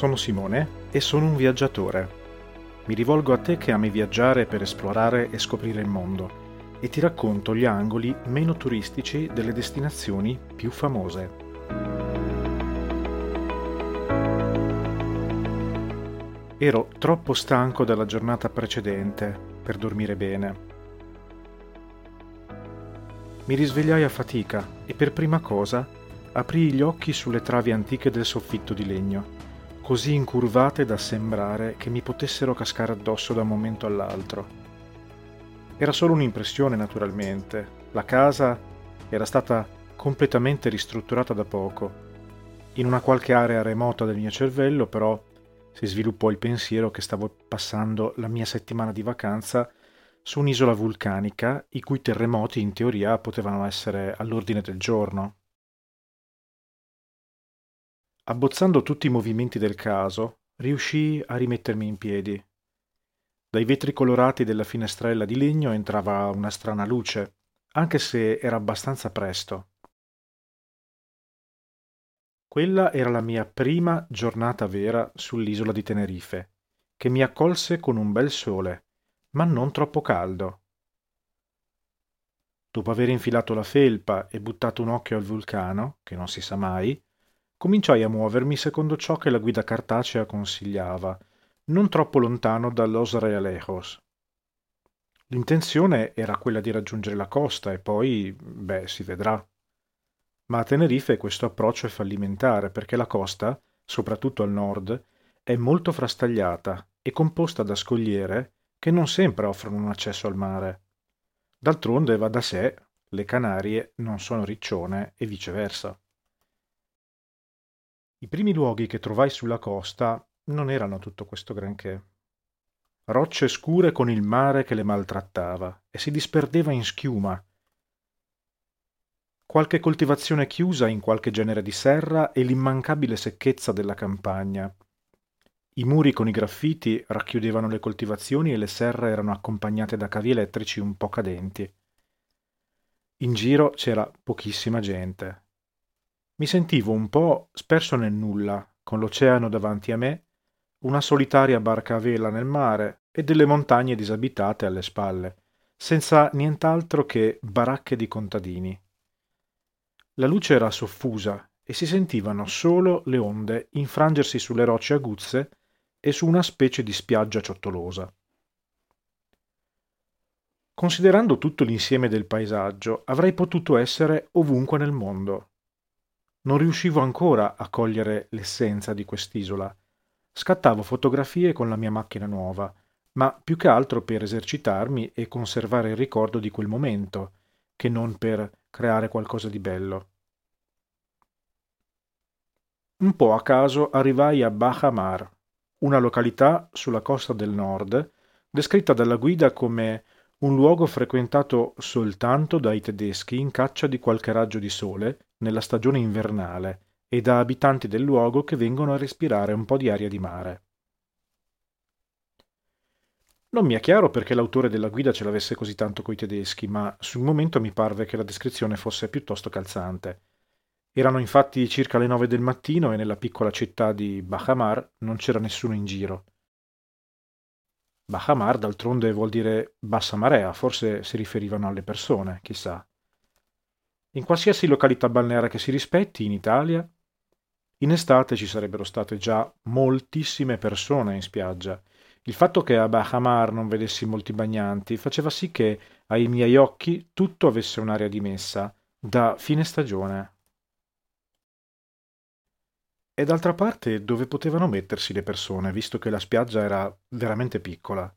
sono Simone e sono un viaggiatore. Mi rivolgo a te che ami viaggiare per esplorare e scoprire il mondo e ti racconto gli angoli meno turistici delle destinazioni più famose. Ero troppo stanco dalla giornata precedente per dormire bene. Mi risvegliai a fatica e per prima cosa aprii gli occhi sulle travi antiche del soffitto di legno così incurvate da sembrare che mi potessero cascare addosso da un momento all'altro. Era solo un'impressione, naturalmente. La casa era stata completamente ristrutturata da poco. In una qualche area remota del mio cervello, però, si sviluppò il pensiero che stavo passando la mia settimana di vacanza su un'isola vulcanica i cui terremoti in teoria potevano essere all'ordine del giorno. Abbozzando tutti i movimenti del caso, riuscii a rimettermi in piedi. Dai vetri colorati della finestrella di legno entrava una strana luce, anche se era abbastanza presto. Quella era la mia prima giornata vera sull'isola di Tenerife, che mi accolse con un bel sole, ma non troppo caldo. Dopo aver infilato la felpa e buttato un occhio al vulcano, che non si sa mai, cominciai a muovermi secondo ciò che la guida cartacea consigliava, non troppo lontano da Los Realejos. L'intenzione era quella di raggiungere la costa e poi, beh, si vedrà. Ma a Tenerife questo approccio è fallimentare perché la costa, soprattutto al nord, è molto frastagliata e composta da scogliere che non sempre offrono un accesso al mare. D'altronde va da sé, le Canarie non sono riccione e viceversa. I primi luoghi che trovai sulla costa non erano tutto questo granché. Rocce scure con il mare che le maltrattava e si disperdeva in schiuma. Qualche coltivazione chiusa in qualche genere di serra e l'immancabile secchezza della campagna. I muri con i graffiti racchiudevano le coltivazioni e le serre erano accompagnate da cavi elettrici un po' cadenti. In giro c'era pochissima gente mi sentivo un po sperso nel nulla, con l'oceano davanti a me, una solitaria barca a vela nel mare e delle montagne disabitate alle spalle, senza nient'altro che baracche di contadini. La luce era soffusa e si sentivano solo le onde infrangersi sulle rocce aguzze e su una specie di spiaggia ciottolosa. Considerando tutto l'insieme del paesaggio, avrei potuto essere ovunque nel mondo, non riuscivo ancora a cogliere l'essenza di quest'isola. Scattavo fotografie con la mia macchina nuova, ma più che altro per esercitarmi e conservare il ricordo di quel momento, che non per creare qualcosa di bello. Un po' a caso arrivai a Baja Mar, una località sulla costa del nord, descritta dalla guida come un luogo frequentato soltanto dai tedeschi in caccia di qualche raggio di sole nella stagione invernale e da abitanti del luogo che vengono a respirare un po' di aria di mare. Non mi è chiaro perché l'autore della guida ce l'avesse così tanto coi tedeschi, ma sul momento mi parve che la descrizione fosse piuttosto calzante. Erano infatti circa le nove del mattino e nella piccola città di Bajamar non c'era nessuno in giro. Bajamar d'altronde vuol dire bassa marea, forse si riferivano alle persone, chissà. In qualsiasi località balneare che si rispetti in Italia, in estate ci sarebbero state già moltissime persone in spiaggia. Il fatto che a Bahamar non vedessi molti bagnanti faceva sì che ai miei occhi tutto avesse un'aria dimessa, da fine stagione. E d'altra parte dove potevano mettersi le persone, visto che la spiaggia era veramente piccola?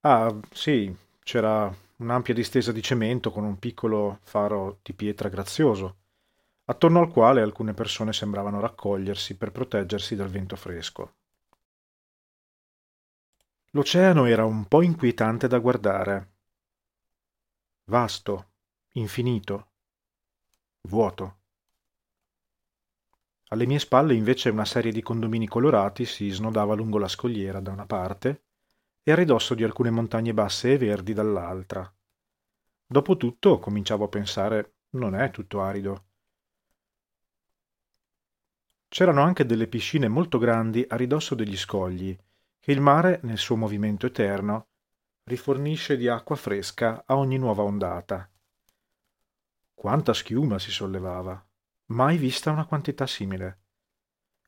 Ah, sì, c'era un'ampia distesa di cemento con un piccolo faro di pietra grazioso, attorno al quale alcune persone sembravano raccogliersi per proteggersi dal vento fresco. L'oceano era un po' inquietante da guardare. Vasto, infinito, vuoto. Alle mie spalle invece una serie di condomini colorati si snodava lungo la scogliera da una parte e a ridosso di alcune montagne basse e verdi dall'altra. Dopotutto, cominciavo a pensare, non è tutto arido. C'erano anche delle piscine molto grandi a ridosso degli scogli, che il mare, nel suo movimento eterno, rifornisce di acqua fresca a ogni nuova ondata. Quanta schiuma si sollevava! Mai vista una quantità simile.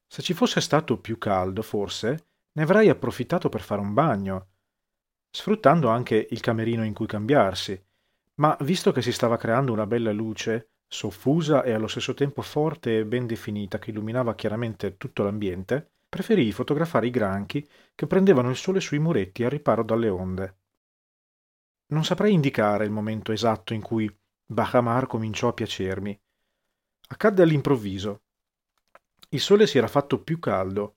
Se ci fosse stato più caldo, forse, ne avrei approfittato per fare un bagno, sfruttando anche il camerino in cui cambiarsi, ma visto che si stava creando una bella luce, soffusa e allo stesso tempo forte e ben definita che illuminava chiaramente tutto l'ambiente, preferii fotografare i granchi che prendevano il sole sui muretti a riparo dalle onde. Non saprei indicare il momento esatto in cui Bahamar cominciò a piacermi. Accadde all'improvviso. Il sole si era fatto più caldo.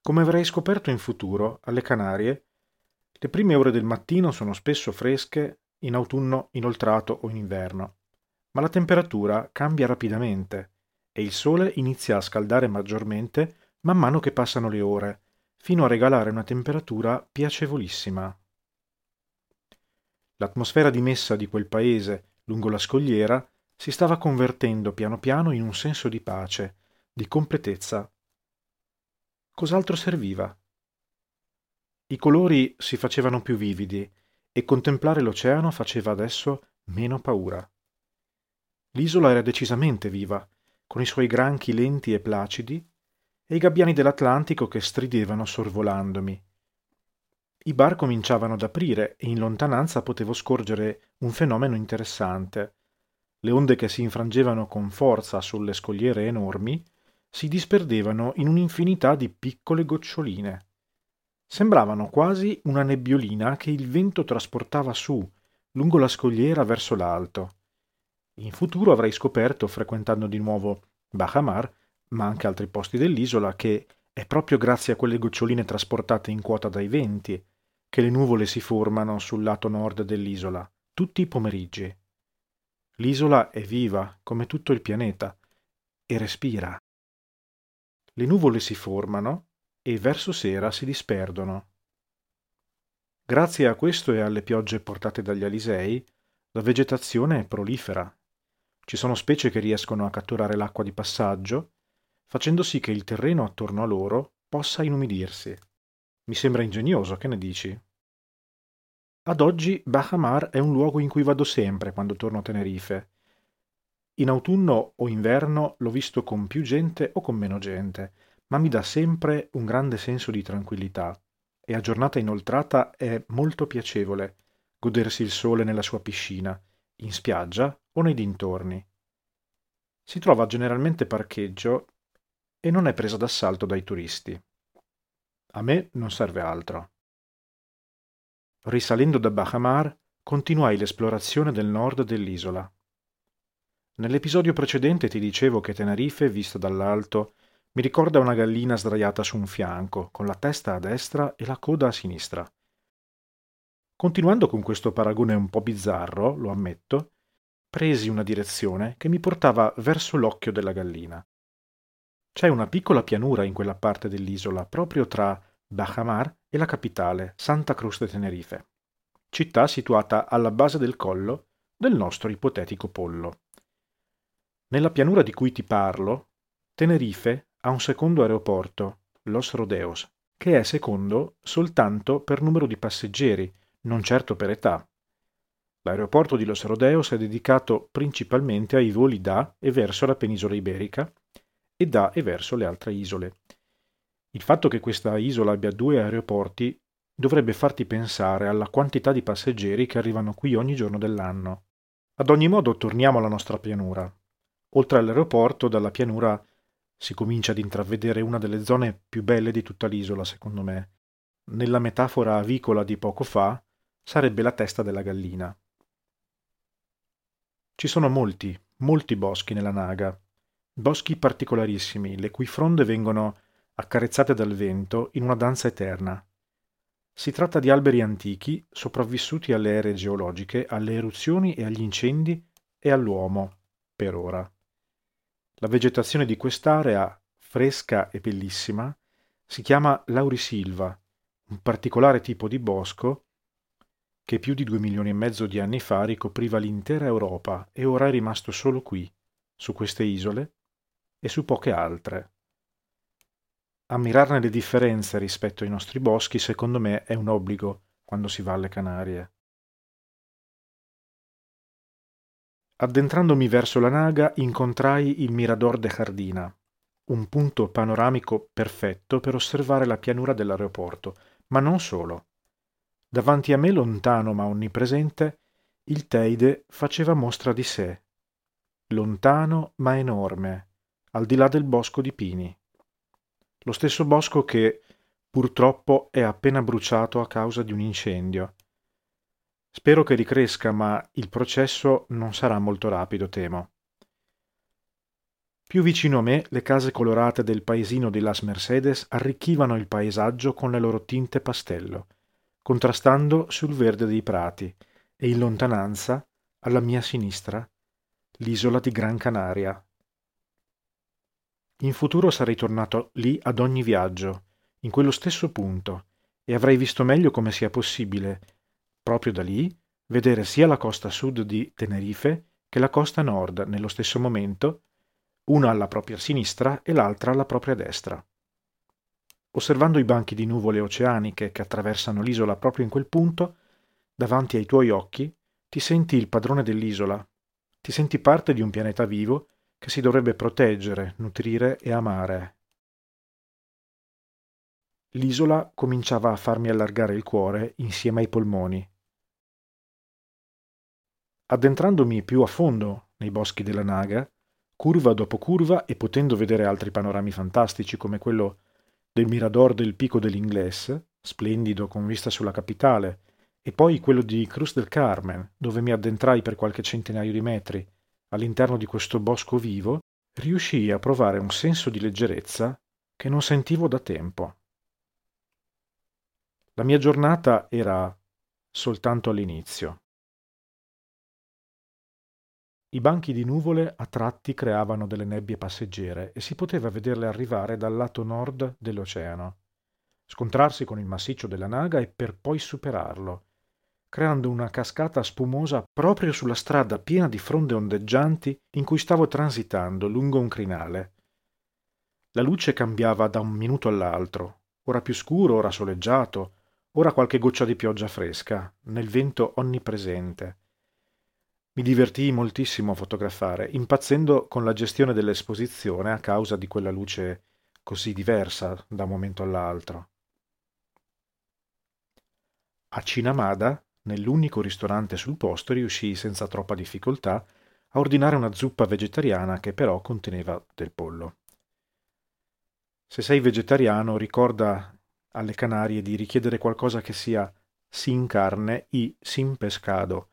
Come avrei scoperto in futuro, alle Canarie, le prime ore del mattino sono spesso fresche, in autunno inoltrato o in inverno, ma la temperatura cambia rapidamente e il sole inizia a scaldare maggiormente man mano che passano le ore, fino a regalare una temperatura piacevolissima. L'atmosfera dimessa di quel paese, lungo la scogliera, si stava convertendo piano piano in un senso di pace, di completezza. Cos'altro serviva? I colori si facevano più vividi e contemplare l'oceano faceva adesso meno paura. L'isola era decisamente viva, con i suoi granchi lenti e placidi e i gabbiani dell'Atlantico che stridevano sorvolandomi. I bar cominciavano ad aprire e in lontananza potevo scorgere un fenomeno interessante. Le onde che si infrangevano con forza sulle scogliere enormi si disperdevano in un'infinità di piccole goccioline. Sembravano quasi una nebbiolina che il vento trasportava su, lungo la scogliera verso l'alto. In futuro avrei scoperto, frequentando di nuovo Bahamar, ma anche altri posti dell'isola, che è proprio grazie a quelle goccioline trasportate in quota dai venti che le nuvole si formano sul lato nord dell'isola, tutti i pomeriggi. L'isola è viva, come tutto il pianeta, e respira. Le nuvole si formano e verso sera si disperdono. Grazie a questo e alle piogge portate dagli Alisei, la vegetazione è prolifera. Ci sono specie che riescono a catturare l'acqua di passaggio, facendo sì che il terreno attorno a loro possa inumidirsi. Mi sembra ingegnoso, che ne dici? Ad oggi Bahamar è un luogo in cui vado sempre quando torno a Tenerife in autunno o inverno l'ho visto con più gente o con meno gente, ma mi dà sempre un grande senso di tranquillità e a giornata inoltrata è molto piacevole godersi il sole nella sua piscina, in spiaggia o nei dintorni. Si trova generalmente parcheggio e non è presa d'assalto dai turisti. A me non serve altro. Risalendo da Bahamar, continuai l'esplorazione del nord dell'isola. Nell'episodio precedente ti dicevo che Tenerife, vista dall'alto, mi ricorda una gallina sdraiata su un fianco, con la testa a destra e la coda a sinistra. Continuando con questo paragone un po' bizzarro, lo ammetto, presi una direzione che mi portava verso l'occhio della gallina. C'è una piccola pianura in quella parte dell'isola, proprio tra Bajamar e la capitale, Santa Cruz de Tenerife, città situata alla base del collo del nostro ipotetico pollo. Nella pianura di cui ti parlo, Tenerife ha un secondo aeroporto, Los Rodeos, che è secondo soltanto per numero di passeggeri, non certo per età. L'aeroporto di Los Rodeos è dedicato principalmente ai voli da e verso la penisola iberica e da e verso le altre isole. Il fatto che questa isola abbia due aeroporti dovrebbe farti pensare alla quantità di passeggeri che arrivano qui ogni giorno dell'anno. Ad ogni modo torniamo alla nostra pianura. Oltre all'aeroporto, dalla pianura si comincia ad intravedere una delle zone più belle di tutta l'isola, secondo me. Nella metafora avicola di poco fa, sarebbe la testa della gallina. Ci sono molti, molti boschi nella Naga, boschi particolarissimi, le cui fronde vengono accarezzate dal vento in una danza eterna. Si tratta di alberi antichi, sopravvissuti alle ere geologiche, alle eruzioni e agli incendi e all'uomo, per ora. La vegetazione di quest'area, fresca e bellissima, si chiama laurisilva, un particolare tipo di bosco che più di due milioni e mezzo di anni fa ricopriva l'intera Europa e ora è rimasto solo qui, su queste isole e su poche altre, ammirarne le differenze rispetto ai nostri boschi, secondo me, è un obbligo quando si va alle Canarie. Addentrandomi verso la naga, incontrai il Mirador de Jardina, un punto panoramico perfetto per osservare la pianura dell'aeroporto, ma non solo. Davanti a me, lontano ma onnipresente, il Teide faceva mostra di sé, lontano ma enorme, al di là del bosco di pini. Lo stesso bosco che, purtroppo, è appena bruciato a causa di un incendio. Spero che ricresca, ma il processo non sarà molto rapido, temo. Più vicino a me le case colorate del paesino di Las Mercedes arricchivano il paesaggio con le loro tinte pastello, contrastando sul verde dei prati e in lontananza, alla mia sinistra, l'isola di Gran Canaria. In futuro sarei tornato lì ad ogni viaggio, in quello stesso punto, e avrei visto meglio come sia possibile, proprio da lì, vedere sia la costa sud di Tenerife che la costa nord nello stesso momento una alla propria sinistra e l'altra alla propria destra. Osservando i banchi di nuvole oceaniche che attraversano l'isola proprio in quel punto, davanti ai tuoi occhi, ti senti il padrone dell'isola, ti senti parte di un pianeta vivo che si dovrebbe proteggere, nutrire e amare. L'isola cominciava a farmi allargare il cuore insieme ai polmoni. Addentrandomi più a fondo nei boschi della Naga, curva dopo curva e potendo vedere altri panorami fantastici come quello del Mirador del Pico dell'Ingles, splendido con vista sulla capitale, e poi quello di Cruz del Carmen, dove mi addentrai per qualche centinaio di metri, all'interno di questo bosco vivo, riuscii a provare un senso di leggerezza che non sentivo da tempo. La mia giornata era soltanto all'inizio. I banchi di nuvole a tratti creavano delle nebbie passeggere e si poteva vederle arrivare dal lato nord dell'oceano, scontrarsi con il massiccio della Naga e per poi superarlo, creando una cascata spumosa proprio sulla strada piena di fronde ondeggianti in cui stavo transitando lungo un crinale. La luce cambiava da un minuto all'altro, ora più scuro, ora soleggiato, ora qualche goccia di pioggia fresca, nel vento onnipresente mi divertii moltissimo a fotografare, impazzendo con la gestione dell'esposizione a causa di quella luce così diversa da un momento all'altro. A Cinamada, nell'unico ristorante sul posto, riuscii senza troppa difficoltà a ordinare una zuppa vegetariana che però conteneva del pollo. Se sei vegetariano, ricorda alle Canarie di richiedere qualcosa che sia sin carne y sin pescado,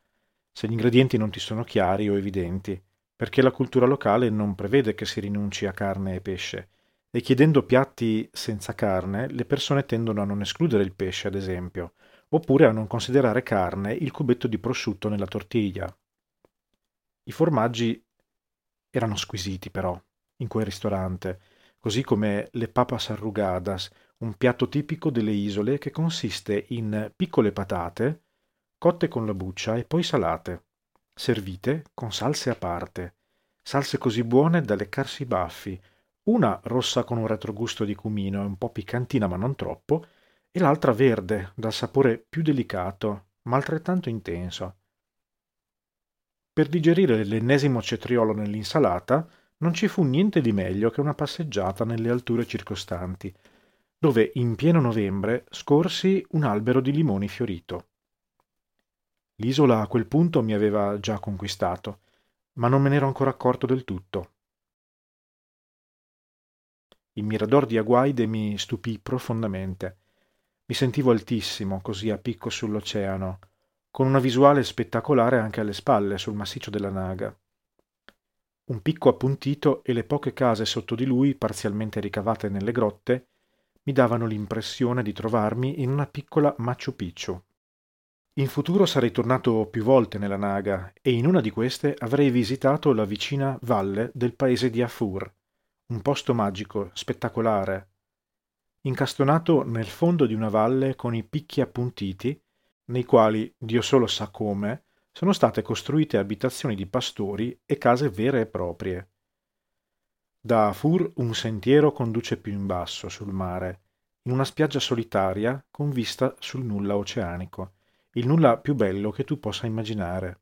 se gli ingredienti non ti sono chiari o evidenti, perché la cultura locale non prevede che si rinunci a carne e pesce, e chiedendo piatti senza carne le persone tendono a non escludere il pesce, ad esempio, oppure a non considerare carne il cubetto di prosciutto nella tortiglia. I formaggi erano squisiti però, in quel ristorante, così come le papas arrugadas, un piatto tipico delle isole che consiste in piccole patate, cotte con la buccia e poi salate, servite con salse a parte, salse così buone da leccarsi i baffi, una rossa con un retrogusto di cumino e un po' piccantina ma non troppo, e l'altra verde, dal sapore più delicato, ma altrettanto intenso. Per digerire l'ennesimo cetriolo nell'insalata non ci fu niente di meglio che una passeggiata nelle alture circostanti, dove in pieno novembre scorsi un albero di limoni fiorito. L'isola a quel punto mi aveva già conquistato, ma non me n'ero ancora accorto del tutto. Il mirador di Aguaide mi stupì profondamente. Mi sentivo altissimo, così a picco sull'oceano, con una visuale spettacolare anche alle spalle, sul massiccio della Naga. Un picco appuntito e le poche case sotto di lui, parzialmente ricavate nelle grotte, mi davano l'impressione di trovarmi in una piccola Machu Picchu. In futuro sarei tornato più volte nella Naga e in una di queste avrei visitato la vicina valle del paese di Afur, un posto magico, spettacolare, incastonato nel fondo di una valle con i picchi appuntiti, nei quali, Dio solo sa come, sono state costruite abitazioni di pastori e case vere e proprie. Da Afur un sentiero conduce più in basso, sul mare, in una spiaggia solitaria con vista sul nulla oceanico, il nulla più bello che tu possa immaginare.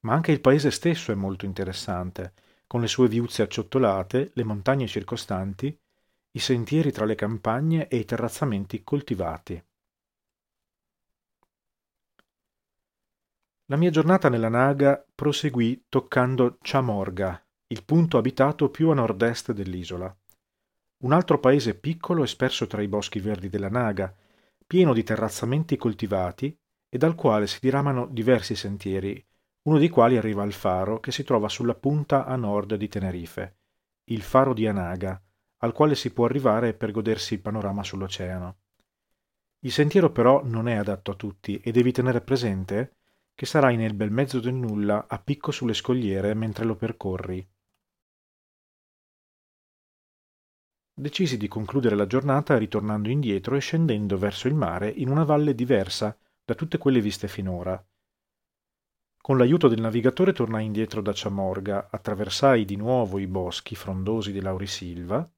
Ma anche il paese stesso è molto interessante, con le sue viuzze acciottolate, le montagne circostanti, i sentieri tra le campagne e i terrazzamenti coltivati. La mia giornata nella Naga proseguì toccando Chamorga, il punto abitato più a nord-est dell'isola. Un altro paese piccolo e sperso tra i boschi verdi della Naga, pieno di terrazzamenti coltivati e dal quale si diramano diversi sentieri, uno dei quali arriva al faro che si trova sulla punta a nord di Tenerife, il faro di Anaga, al quale si può arrivare per godersi il panorama sull'oceano. Il sentiero però non è adatto a tutti e devi tenere presente che sarai nel bel mezzo del nulla a picco sulle scogliere mentre lo percorri. Decisi di concludere la giornata ritornando indietro e scendendo verso il mare in una valle diversa da tutte quelle viste finora. Con l'aiuto del navigatore tornai indietro da Ciamorga, attraversai di nuovo i boschi frondosi di Laurisilva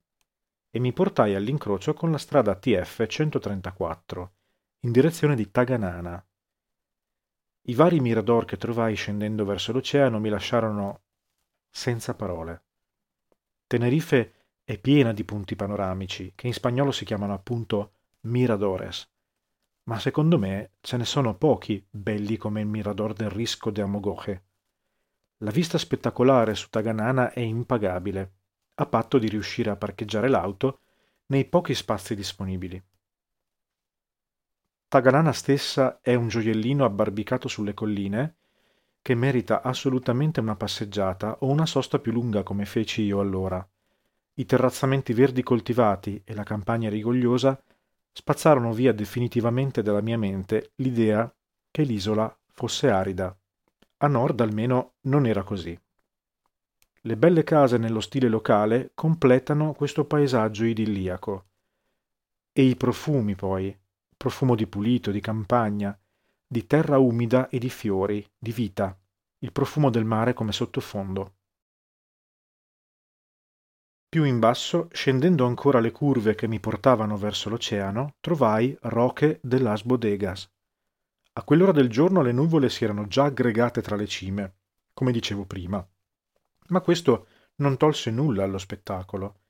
e mi portai all'incrocio con la strada TF 134, in direzione di Taganana. I vari mirador che trovai scendendo verso l'oceano mi lasciarono senza parole. Tenerife è piena di punti panoramici, che in spagnolo si chiamano appunto miradores, ma secondo me ce ne sono pochi belli come il mirador del Risco de Amogoje. La vista spettacolare su Taganana è impagabile, a patto di riuscire a parcheggiare l'auto nei pochi spazi disponibili. Taganana stessa è un gioiellino abbarbicato sulle colline che merita assolutamente una passeggiata o una sosta più lunga come feci io allora. I terrazzamenti verdi coltivati e la campagna rigogliosa spazzarono via definitivamente dalla mia mente l'idea che l'isola fosse arida. A nord almeno non era così. Le belle case nello stile locale completano questo paesaggio idilliaco. E i profumi poi, profumo di pulito, di campagna, di terra umida e di fiori, di vita, il profumo del mare come sottofondo. Più in basso, scendendo ancora le curve che mi portavano verso l'oceano, trovai Roche de las Bodegas. A quell'ora del giorno le nuvole si erano già aggregate tra le cime, come dicevo prima. Ma questo non tolse nulla allo spettacolo.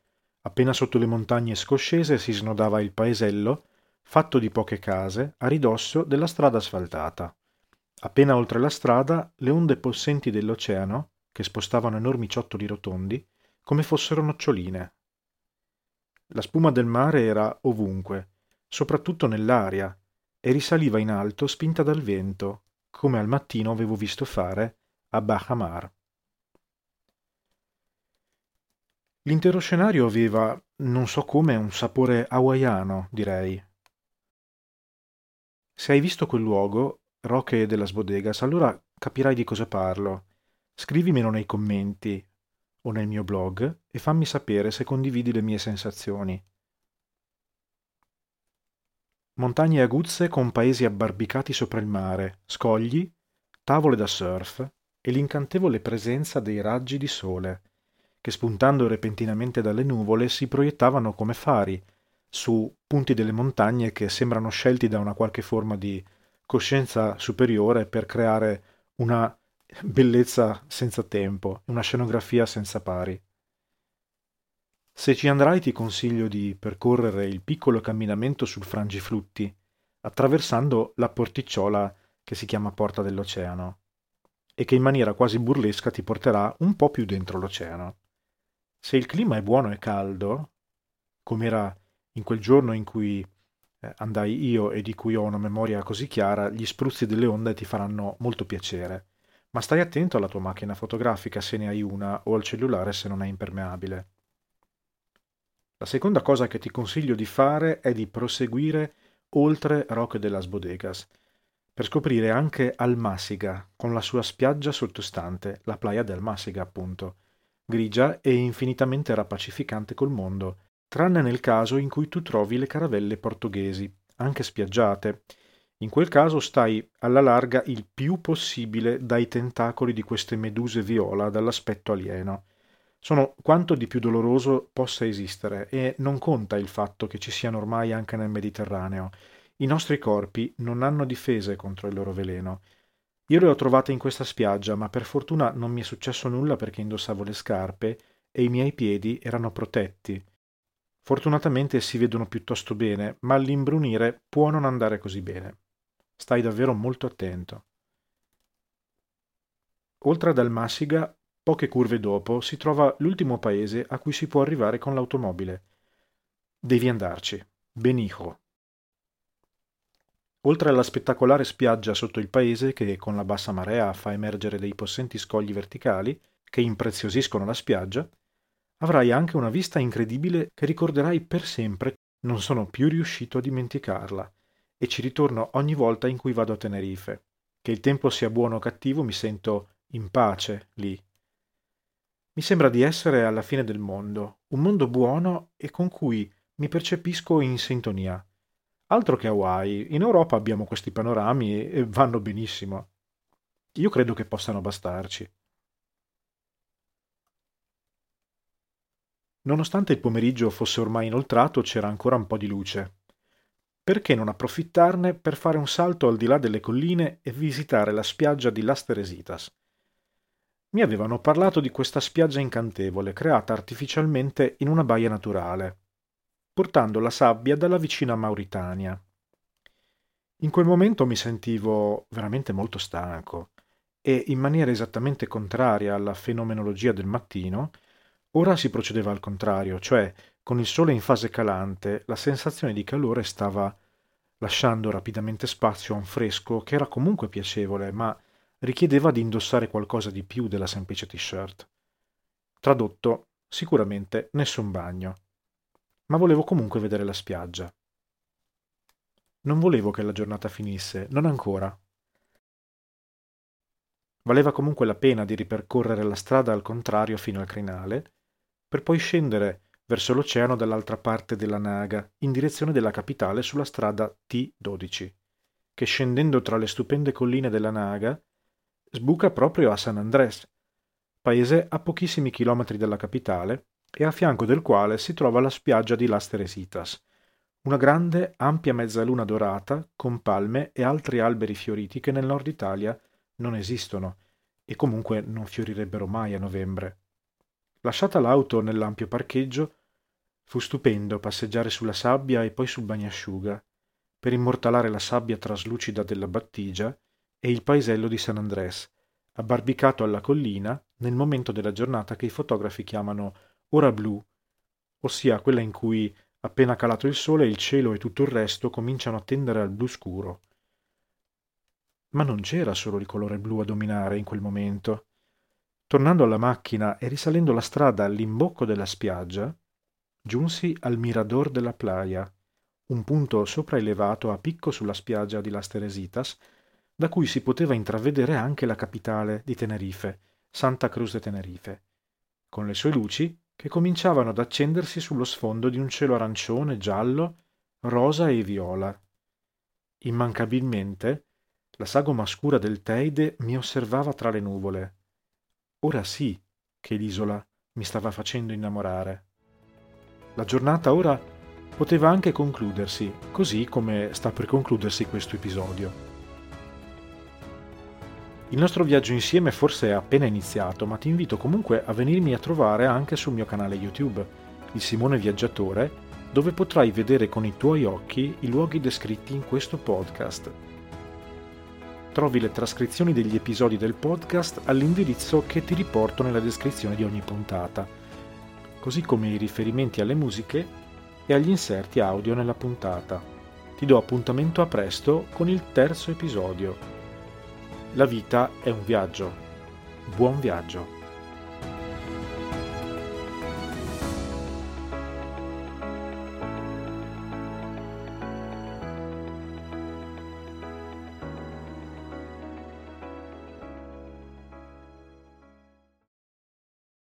Appena sotto le montagne scoscese si snodava il paesello fatto di poche case, a ridosso della strada asfaltata. Appena oltre la strada, le onde possenti dell'oceano, che spostavano enormi ciottoli rotondi, come fossero noccioline. La spuma del mare era ovunque, soprattutto nell'aria, e risaliva in alto spinta dal vento, come al mattino avevo visto fare a Bahamar. L'intero scenario aveva, non so come, un sapore hawaiano, direi, se hai visto quel luogo, Roche della Sbodegas, allora capirai di cosa parlo. Scrivimelo nei commenti o nel mio blog e fammi sapere se condividi le mie sensazioni. Montagne aguzze con paesi abbarbicati sopra il mare, scogli, tavole da surf e l'incantevole presenza dei raggi di sole, che spuntando repentinamente dalle nuvole si proiettavano come fari su punti delle montagne che sembrano scelti da una qualche forma di coscienza superiore per creare una bellezza senza tempo, una scenografia senza pari. Se ci andrai ti consiglio di percorrere il piccolo camminamento sul Frangiflutti, attraversando la porticciola che si chiama Porta dell'Oceano, e che in maniera quasi burlesca ti porterà un po' più dentro l'oceano. Se il clima è buono e caldo, come era in quel giorno in cui eh, andai io e di cui ho una memoria così chiara, gli spruzzi delle onde ti faranno molto piacere. Ma stai attento alla tua macchina fotografica se ne hai una o al cellulare se non è impermeabile. La seconda cosa che ti consiglio di fare è di proseguire oltre Roque de las Bodegas, per scoprire anche Almasiga, con la sua spiaggia sottostante, la Playa del Masiga appunto, grigia e infinitamente rappacificante col mondo, tranne nel caso in cui tu trovi le caravelle portoghesi, anche spiaggiate. In quel caso stai alla larga il più possibile dai tentacoli di queste meduse viola dall'aspetto alieno. sono quanto di più doloroso possa esistere e non conta il fatto che ci siano ormai anche nel Mediterraneo. I nostri corpi non hanno difese contro il loro veleno. Io le ho trovate in questa spiaggia, ma per fortuna non mi è successo nulla perché indossavo le scarpe e i miei piedi erano protetti. Fortunatamente si vedono piuttosto bene, ma all'imbrunire può non andare così bene. Stai davvero molto attento. Oltre ad Almassiga, poche curve dopo, si trova l'ultimo paese a cui si può arrivare con l'automobile. Devi andarci. Benijo. Oltre alla spettacolare spiaggia sotto il paese che con la bassa marea fa emergere dei possenti scogli verticali che impreziosiscono la spiaggia, avrai anche una vista incredibile che ricorderai per sempre. Non sono più riuscito a dimenticarla e ci ritorno ogni volta in cui vado a Tenerife. Che il tempo sia buono o cattivo mi sento in pace lì. Mi sembra di essere alla fine del mondo, un mondo buono e con cui mi percepisco in sintonia. Altro che Hawaii, in Europa abbiamo questi panorami e vanno benissimo. Io credo che possano bastarci. Nonostante il pomeriggio fosse ormai inoltrato, c'era ancora un po' di luce. Perché non approfittarne per fare un salto al di là delle colline e visitare la spiaggia di Las Teresitas? Mi avevano parlato di questa spiaggia incantevole, creata artificialmente in una baia naturale, portando la sabbia dalla vicina Mauritania. In quel momento mi sentivo veramente molto stanco e, in maniera esattamente contraria alla fenomenologia del mattino, Ora si procedeva al contrario, cioè con il sole in fase calante la sensazione di calore stava lasciando rapidamente spazio a un fresco che era comunque piacevole, ma richiedeva di indossare qualcosa di più della semplice t-shirt. Tradotto, sicuramente nessun bagno. Ma volevo comunque vedere la spiaggia. Non volevo che la giornata finisse, non ancora. Valeva comunque la pena di ripercorrere la strada al contrario fino al crinale per poi scendere verso l'oceano dall'altra parte della Naga, in direzione della capitale sulla strada T12, che scendendo tra le stupende colline della Naga sbuca proprio a San Andrés, paese a pochissimi chilometri dalla capitale e a fianco del quale si trova la spiaggia di Las Teresitas, una grande, ampia mezzaluna dorata con palme e altri alberi fioriti che nel nord Italia non esistono e comunque non fiorirebbero mai a novembre. Lasciata l'auto nell'ampio parcheggio, fu stupendo passeggiare sulla sabbia e poi sul bagnasciuga, per immortalare la sabbia traslucida della battigia e il paesello di San Andrés, abbarbicato alla collina nel momento della giornata che i fotografi chiamano ora blu, ossia quella in cui, appena calato il sole, il cielo e tutto il resto cominciano a tendere al blu scuro. Ma non c'era solo il colore blu a dominare in quel momento. Tornando alla macchina e risalendo la strada all'imbocco della spiaggia, giunsi al Mirador della Playa, un punto sopraelevato a picco sulla spiaggia di Las Teresitas, da cui si poteva intravedere anche la capitale di Tenerife, Santa Cruz de Tenerife, con le sue luci che cominciavano ad accendersi sullo sfondo di un cielo arancione, giallo, rosa e viola. Immancabilmente, la sagoma scura del Teide mi osservava tra le nuvole, Ora sì che l'isola mi stava facendo innamorare. La giornata ora poteva anche concludersi, così come sta per concludersi questo episodio. Il nostro viaggio insieme forse è appena iniziato, ma ti invito comunque a venirmi a trovare anche sul mio canale YouTube, il Simone Viaggiatore, dove potrai vedere con i tuoi occhi i luoghi descritti in questo podcast trovi le trascrizioni degli episodi del podcast all'indirizzo che ti riporto nella descrizione di ogni puntata, così come i riferimenti alle musiche e agli inserti audio nella puntata. Ti do appuntamento a presto con il terzo episodio. La vita è un viaggio. Buon viaggio!